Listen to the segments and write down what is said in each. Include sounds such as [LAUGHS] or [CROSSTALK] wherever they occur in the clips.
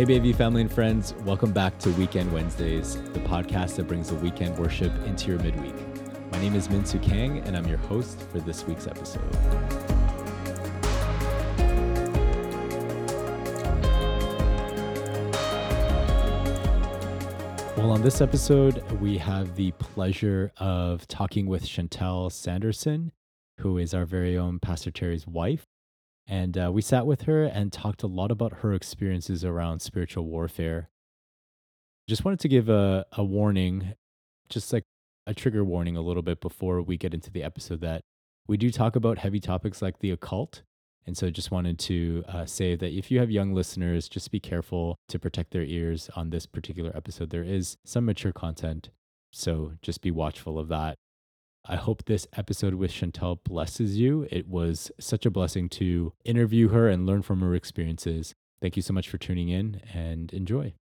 Hey, Bayview, family, and friends, welcome back to Weekend Wednesdays, the podcast that brings the weekend worship into your midweek. My name is Minsu Kang, and I'm your host for this week's episode. Well, on this episode, we have the pleasure of talking with Chantelle Sanderson, who is our very own Pastor Terry's wife. And uh, we sat with her and talked a lot about her experiences around spiritual warfare. Just wanted to give a, a warning, just like a trigger warning a little bit before we get into the episode that we do talk about heavy topics like the occult. And so just wanted to uh, say that if you have young listeners, just be careful to protect their ears on this particular episode. There is some mature content. So just be watchful of that. I hope this episode with Chantelle blesses you. It was such a blessing to interview her and learn from her experiences. Thank you so much for tuning in and enjoy.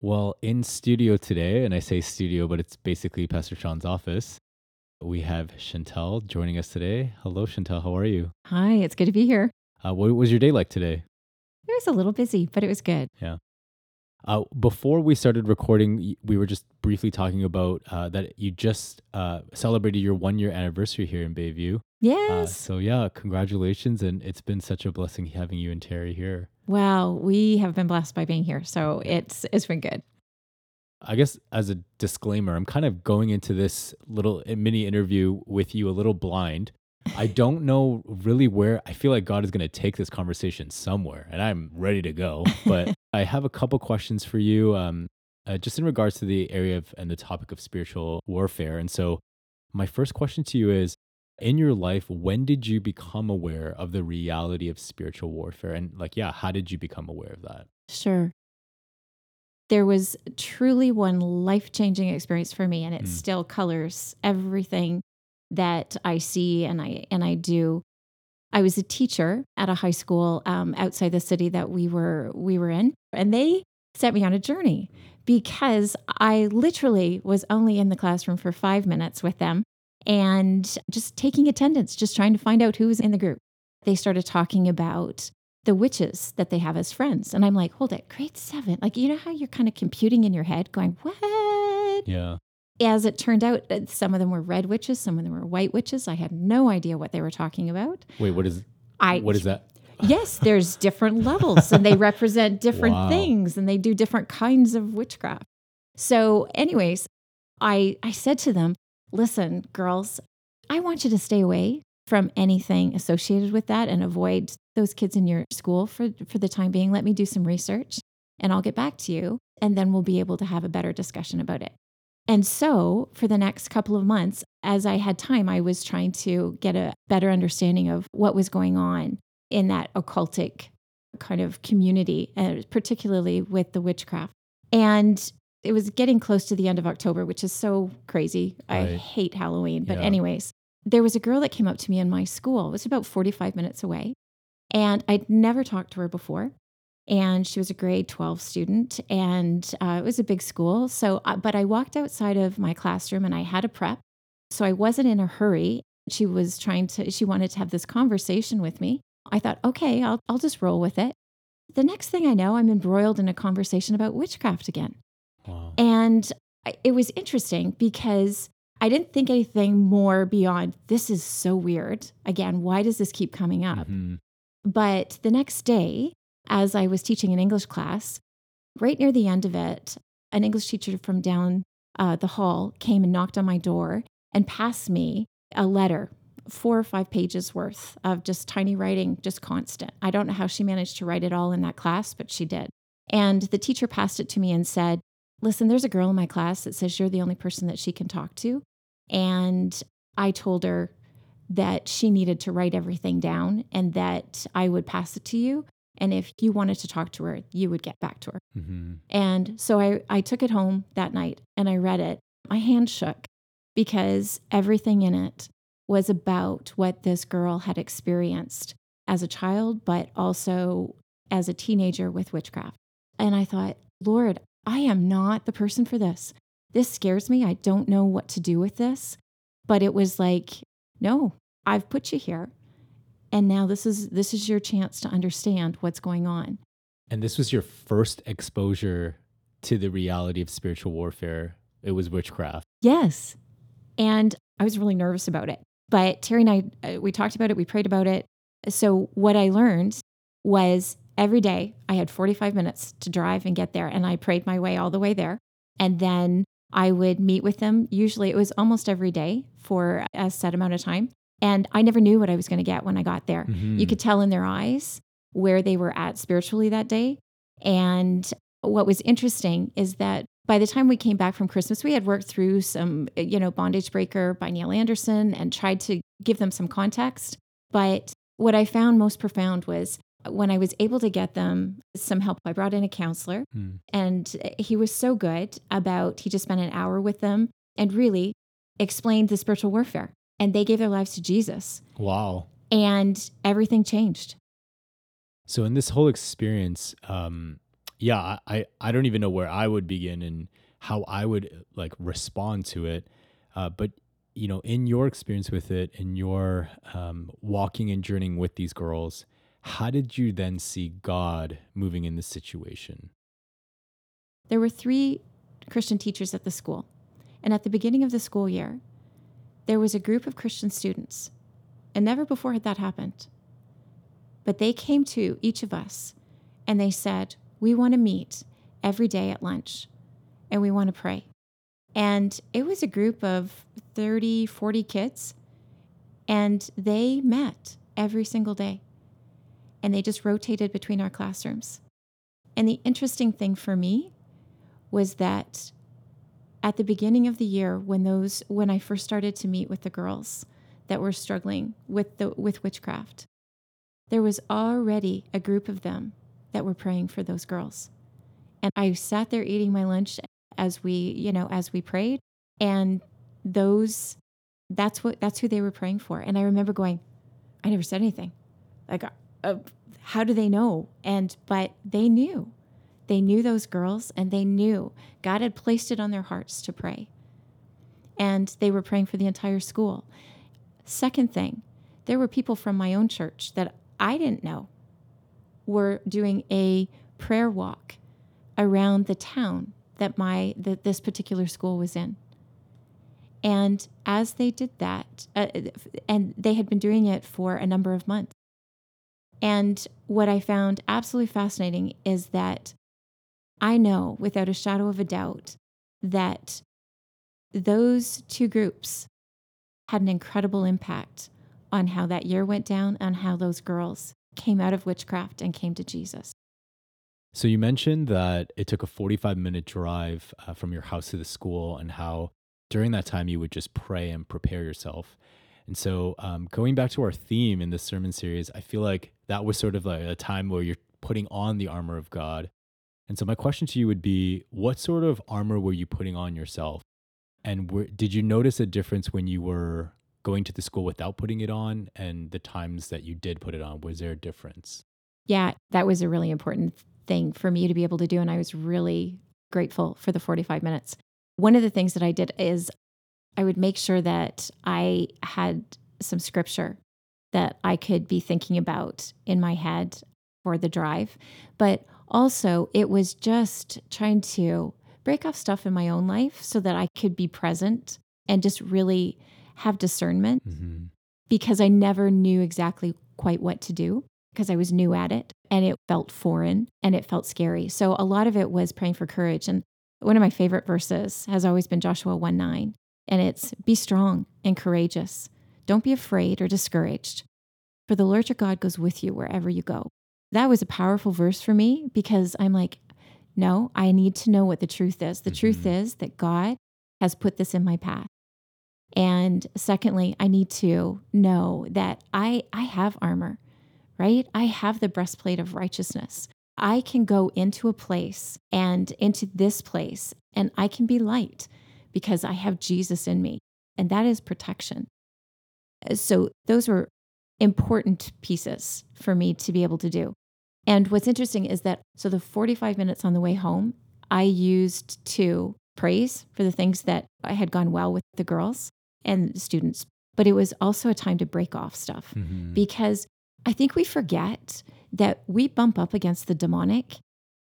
Well, in studio today, and I say studio, but it's basically Pastor Sean's office, we have Chantelle joining us today. Hello, Chantelle. How are you? Hi, it's good to be here. Uh, what was your day like today? It was a little busy, but it was good. Yeah. Uh, before we started recording, we were just briefly talking about uh, that you just uh, celebrated your one year anniversary here in Bayview. Uh, Yes. so, yeah, congratulations. And it's been such a blessing having you and Terry here. wow, we have been blessed by being here, so it's it's been good. I guess as a disclaimer, I'm kind of going into this little uh, mini interview with you a little blind. I don't know really where I feel like God is going to take this conversation somewhere, and I'm ready to go. But [LAUGHS] I have a couple questions for you, um, uh, just in regards to the area of and the topic of spiritual warfare. And so, my first question to you is in your life, when did you become aware of the reality of spiritual warfare? And, like, yeah, how did you become aware of that? Sure. There was truly one life changing experience for me, and it Mm. still colors everything that I see and I and I do. I was a teacher at a high school um, outside the city that we were we were in, and they set me on a journey because I literally was only in the classroom for five minutes with them and just taking attendance, just trying to find out who was in the group. They started talking about the witches that they have as friends. And I'm like, hold it, grade seven. Like, you know how you're kind of computing in your head, going, what? Yeah. As it turned out, uh, some of them were red witches, some of them were white witches. I had no idea what they were talking about. Wait, what is I what is that? [LAUGHS] yes, there's different levels and they [LAUGHS] represent different Wow. things and they do different kinds of witchcraft. So, anyways, I I said to them, "Listen, girls, I want you to stay away from anything associated with that and avoid those kids in your school for for the time being. Let me do some research and I'll get back to you and then we'll be able to have a better discussion about it." And so, for the next couple of months, as I had time, I was trying to get a better understanding of what was going on in that occultic kind of community, and particularly with the witchcraft. And it was getting close to the end of October, which is so crazy. I hate Halloween. But, Yeah. anyways, there was a girl that came up to me in my school. It was about 45 minutes away. And I'd never talked to her before. And she was a grade 12 student. And uh, it was a big school. So, uh, but I walked outside of my classroom and I had a prep. So I wasn't in a hurry. She was trying to, she wanted to have this conversation with me. I thought, okay, I'll, I'll just roll with it. The next thing I know, I'm embroiled in a conversation about witchcraft again. Wow. And I- it was interesting because I didn't think anything more beyond this is so weird. Again, why does this keep coming up? Mhm. But the next day, as I was teaching an English class, right near the end of it, an English teacher from down uh, the hall came and knocked on my door and passed me a letter, four or five pages worth of just tiny writing, just constant. I don't know how she managed to write it all in that class, but she did. And the teacher passed it to me and said, Listen, there's a girl in my class that says you're the only person that she can talk to. And I told her that she needed to write everything down and that I would pass it to you. And if you wanted to talk to her, you would get back to her. Mhm. And so I, I took it home that night and I read it. My hand shook because everything in it was about what this girl had experienced as a child, but also as a teenager with witchcraft. And I thought, Lord, I am not the person for this. This scares me. I don't know what to do with this. But it was like, no, I've put you here. And now this is this is your chance to understand what's going on. And this was your first exposure to the reality of spiritual warfare. It was witchcraft. Yes. And I was really nervous about it. But Terry and I, uh, we talked about it, we prayed about it. So, what I learned was every day I had 45 minutes to drive and get there. And I prayed my way all the way there. And then I would meet with them. Usually it was almost every day for a set amount of time. And I never knew what I was going to get when I got there. Mhm. You could tell in their eyes where they were at spiritually that day. And what was interesting is that by the time we came back from Christmas, we had worked through some, you know, Bondage Breaker by Neil Anderson and tried to give them some context. But what I found most profound was when I was able to get them some help, I brought in a counselor Hmm. and he was so good about, he just spent an hour with them and really explained the spiritual warfare. And they gave their lives to Jesus Wow. and everything changed. So in this whole experience, um, yeah, I, I don't even know where I would begin and how I would like respond to it. Uh, but you know, in your experience with it, in your um, walking and journeying with these girls, how did you then see God moving in this situation? There were three Christian teachers at the school. And at the beginning of the school year, there was a group of Christian students. And never before had that happened. But they came to each of us and they said, We want to meet every day at lunch and we want to pray. And it was a group of 30, 40 kids. And they met every single day. And they just rotated between our classrooms. And the interesting thing for me was that at the beginning of the year when those when I first started to meet with the girls that were struggling with the with witchcraft there was already a group of them that were praying for those girls. And I sat there eating my lunch as we you know as we prayed. And those that's what that's who they were praying for. And I remember going I never said anything. Like uh, how do they know? And but they knew they knew those girls and they knew God had placed it on their hearts to pray. And they were praying for the entire school. Second thing, there were people from my own church that I didn't know were doing a prayer walk around the town that my that this particular school was in. And as they did that, uh, and they had been doing it for a number of months. And what I found absolutely fascinating is that I know without a shadow of a doubt that those two groups had an incredible impact on how that year went down and how those girls came out of witchcraft and came to Jesus. So you mentioned that it took a 45 minute drive uh, from your house to the school and how during that time you would just pray and prepare yourself. And so um, going back to our theme in this sermon series, I feel like that was sort of like a time where you're putting on the armor of God. And so my question to you would be, what sort of armor were you putting on yourself? And were, did you notice a difference when you were going to the school without putting it on and the times that you did put it on? Was there a difference? Yeah, that was a really important thing for me to be able to do. And I was really grateful for the 45 minutes. One of the things that I did is I would make sure that I had some scripture that I could be thinking about in my head for the drive. But also, it was just trying to break off stuff in my own life so that I could be present and just really have discernment Mm-hmm. because I never knew exactly quite what to do because I was new at it and it felt foreign and it felt scary. So a lot of it was praying for courage. And one of my favorite verses has always been Joshua 1 9. And it's be strong and courageous. Don't be afraid or discouraged, for the Lord your God goes with you wherever you go. That was a powerful verse for me because I'm like, no, I need to know what the truth is. The truth Mhm. is that God has put this in my path. And secondly, I need to know that I I have armor, right? I have the breastplate of righteousness. I can go into a place and into this place and I can be light because I have Jesus in me. And that is protection. So those were important pieces for me to be able to do. And what's interesting is that so the 45 minutes on the way home, I used to praise for the things that I had gone well with the girls and students, but it was also a time to break off stuff Mm-hmm. because I think we forget that we bump up against the demonic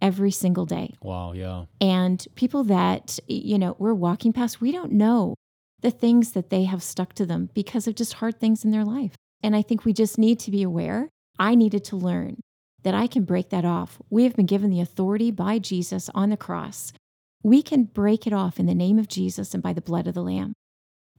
every single day. Wow, yeah. And people that, you know, we're walking past, we don't know the things that they have stuck to them because of just hard things in their life. And I think we just need to be aware. I needed to learn that I can break that off. We have been given the authority by Jesus on the cross. We can break it off in the name of Jesus and by the blood of the Lamb.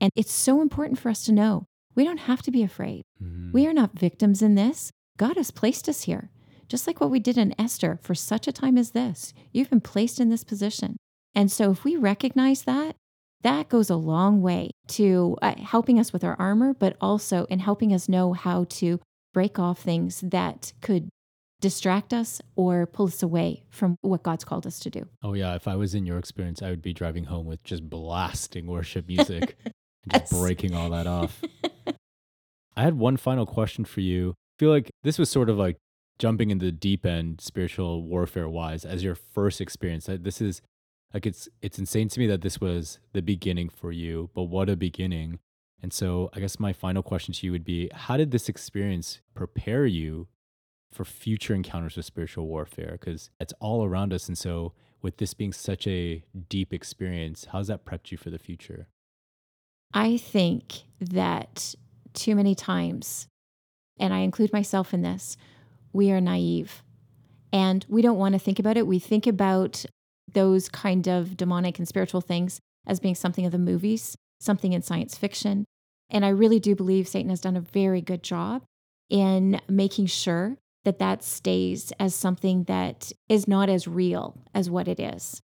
And it's so important for us to know we don't have to be afraid. Mhm. We are not victims in this. God has placed us here, just like what we did in Esther for such a time as this. You've been placed in this position. And so, if we recognize that, that goes a long way to uh, helping us with our armor, but also in helping us know how to break off things that could distract us or pull us away from what God's called us to do. Oh yeah, if I was in your experience, I would be driving home with just blasting worship [LAUGHS] music and just breaking all that off. [LAUGHS] I had one final question for you. I feel like this was sort of like jumping into the deep end spiritual warfare wise as your first experience. This is like it's it's insane to me that this was the beginning for you, but what a beginning. And so I guess my final question to you would be how did this experience prepare you for future encounters with spiritual warfare because it's all around us and so with this being such a deep experience how's that prepped you for the future I think that too many times, and I include myself in this, we are naive and we don't want to think about it. We think about those kind of demonic and spiritual things as being something of the movies, something in science fiction. And I really do believe Satan has done a very good job in making sure that that stays as something that is not as real as what it is.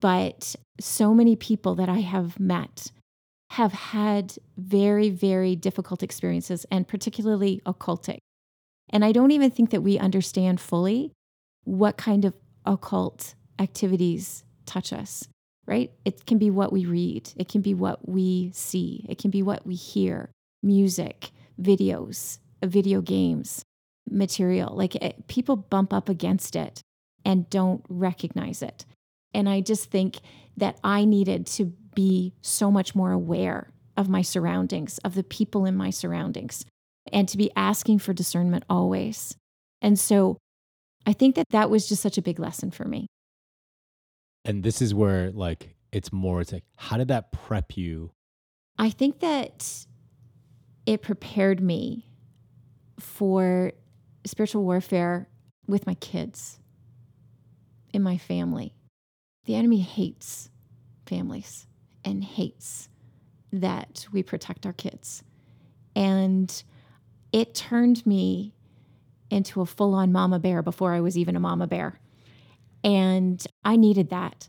But so many people that I have met have had very, very difficult experiences and particularly occultic. And I don't even think that we understand fully what kind of occult activities touch us, right? It can be what we read, it can be what we see, it can be what we hear music, videos, video games, material. Like it, people bump up against it and don't recognize it. And I just think that I needed to be so much more aware of my surroundings, of the people in my surroundings, and to be asking for discernment always. And so I think that that was just such a big lesson for me. And this is where like it's more it's like how did that prep you I think that it prepared me for spiritual warfare with my kids, in my family. The enemy hates families and hates that we protect our kids. And it turned me into a full on mama bear before I was even a mama bear. And I needed that.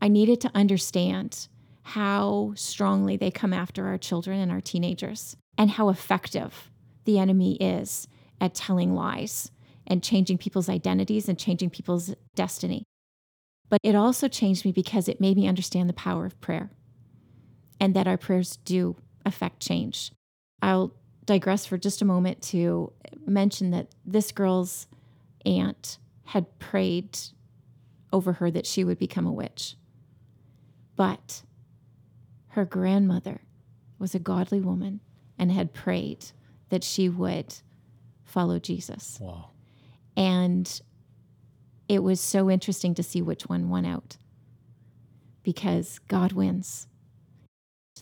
I needed to understand how strongly they come after our children and our teenagers and how effective the enemy is at telling lies and changing people's identities and changing people's destiny. But it also changed me because it made me understand the power of prayer and that our prayers do affect change. I'll digress for just a moment to mention that this girl's aunt had prayed over her that she would become a witch. But her grandmother was a godly woman and had prayed that she would follow Jesus. wow And it was so interesting to see which one won out because God wins.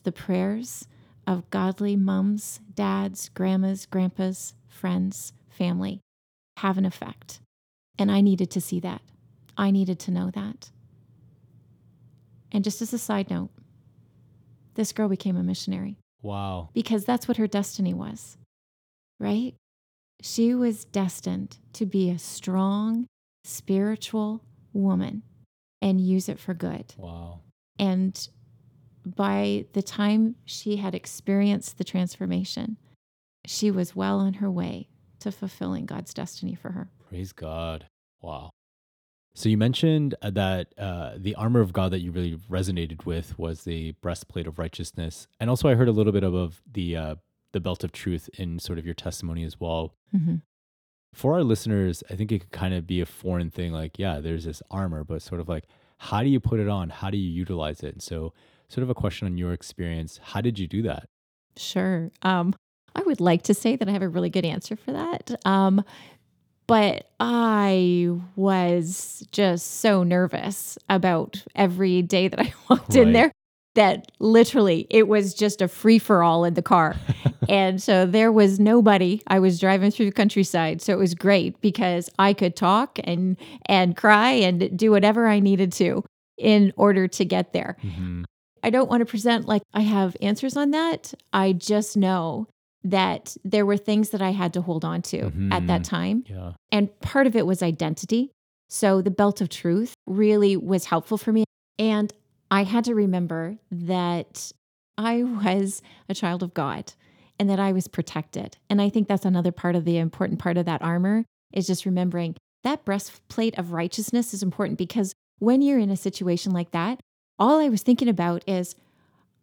The prayers of godly mums, dads, grandmas, grandpas, friends, family have an effect. And I needed to see that. I needed to know that. And just as a side note, this girl became a missionary wow because that's what her destiny was, right? She was destined to be a strong, spiritual woman and use it for good. wow And by the time she had experienced the transformation, she was well on her way to fulfilling God's destiny for her. praise god wow so you mentioned uh, that uh, the armor of god that you really resonated with was the breastplate of righteousness and also i heard a little bit of, of the uh, the belt of truth in sort of your testimony as well Mhm. for our listeners, I think it could kind of be a foreign thing. Like, yeah, there's this armor, but sort of like, how do you put it on? How do you utilize it? And so, sort of a question on your experience. How did you do that? Sure. Um, I would like to say that I have a really good answer for that. Um, But I was just so nervous about every day that I [LAUGHS] walked in there that literally it was just a free for all in the car. [LAUGHS] and so there was nobody. I was driving through the countryside, so it was great because I could talk and and cry and do whatever I needed to in order to get there. Mhm. I don't want to present like I have answers on that. I just know that there were things that I had to hold on to at that Mhm. time. Yeah. And part of it was identity. So the belt of truth really was helpful for me. And I had to remember that I was a child of God and that I was protected. And I think that's another part of the important part of that armor is just remembering that breastplate of righteousness is important because when you're in a situation like that, all I was thinking about is,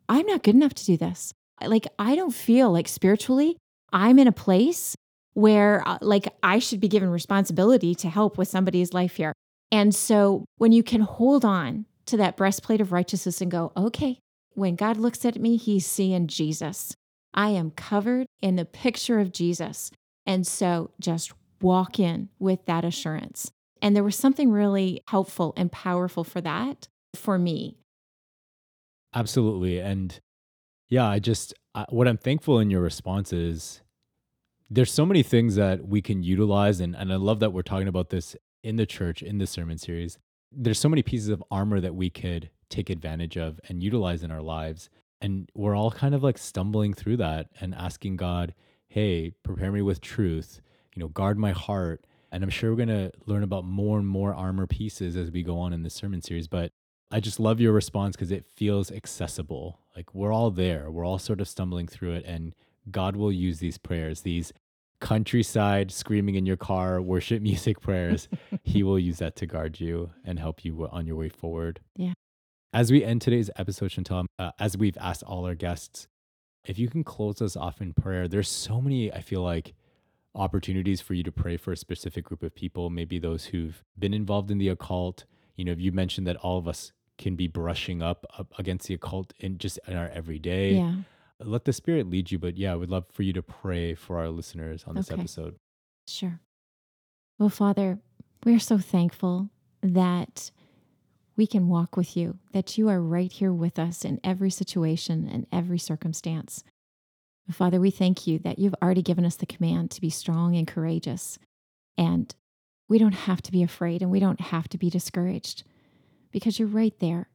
I'm not good enough to do this. Like, I don't feel like spiritually I'm in a place where, uh, like, I should be given responsibility to help with somebody's life here. And so, when you can hold on to that breastplate of righteousness and go, okay, when God looks at me, he's seeing Jesus. I am covered in the picture of Jesus. And so, just walk in with that assurance. And there was something really helpful and powerful for that for me. Absolutely. And yeah, I just, I, what I'm thankful in your response is there's so many things that we can utilize. And, and I love that we're talking about this in the church, in the sermon series. There's so many pieces of armor that we could take advantage of and utilize in our lives. And we're all kind of like stumbling through that and asking God, hey, prepare me with truth, you know, guard my heart. And I'm sure we're going to learn about more and more armor pieces as we go on in the sermon series. But I just love your response because it feels accessible. Like we're all there. We're all sort of stumbling through it. And God will use these prayers, these countryside screaming in your car worship [LAUGHS] music prayers. he will use that to guard you and help you on your way forward. Yeah. As we end today's episode, Chantal, uh, as we've asked all our guests, if you can close us off in prayer, there's so many, I feel like, opportunities for you to pray for a specific group of people, maybe those who've been involved in the occult. You know, you mentioned that all of us can be brushing up, up against the occult in just in our everyday. Yeah. Let the spirit lead you, but yeah, I would love for you to pray for our listeners on this Okay. episode. Sure. Well, Father, we're so thankful that we can walk with you, that you are right here with us in every situation and every circumstance. Father, we thank you that you've already given us the command to be strong and courageous. And we don't have to be afraid and we don't have to be discouraged because you're right there.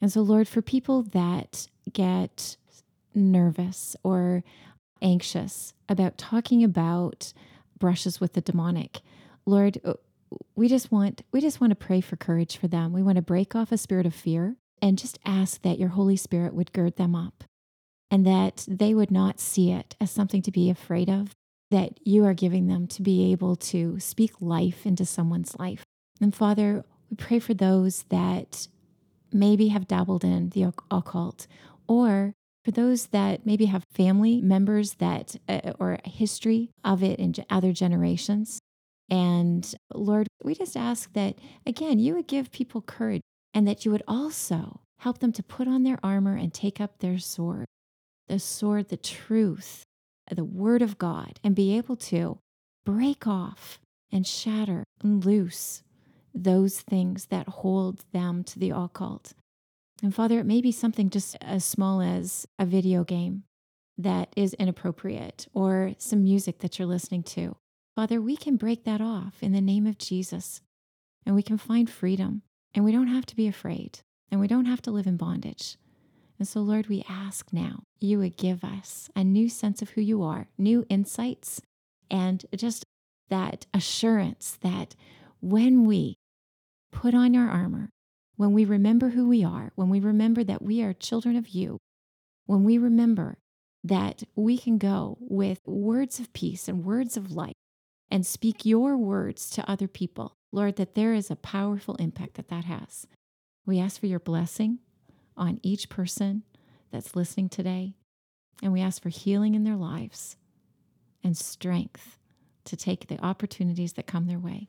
And so, Lord, for people that get nervous or anxious about talking about brushes with the demonic, Lord, uh, we just want we just want to pray for courage for them. We want to break off a spirit of fear and just ask that your Holy Spirit would gird them up and that they would not see it as something to be afraid of, that you are giving them to be able to speak life into someone's life. And Father, we pray for those that maybe have dabbled in the occult or for those that maybe have family members that uh, or a history of it in other generations. And lord we just ask that again you would give people courage and that you would also help them to put on their armor and take up their sword the sword the truth the word of god and be able to break off and shatter and loose those things that hold them to the occult and Father, it may be something just as small as a video game that is inappropriate or some music that you're listening to. Father, we can break that off in the name of Jesus and we can find freedom and we don't have to be afraid and we don't have to live in bondage. And so, Lord, we ask now you would give us a new sense of who you are, new insights, and just that assurance that when we put on our armor, when we remember who we are, when we remember that we are children of you, when we remember that we can go with words of peace and words of light and speak your words to other people, Lord, that there is a powerful impact that that has. We ask for your blessing on each person that's listening today, and we ask for healing in their lives and strength to take the opportunities that come their way.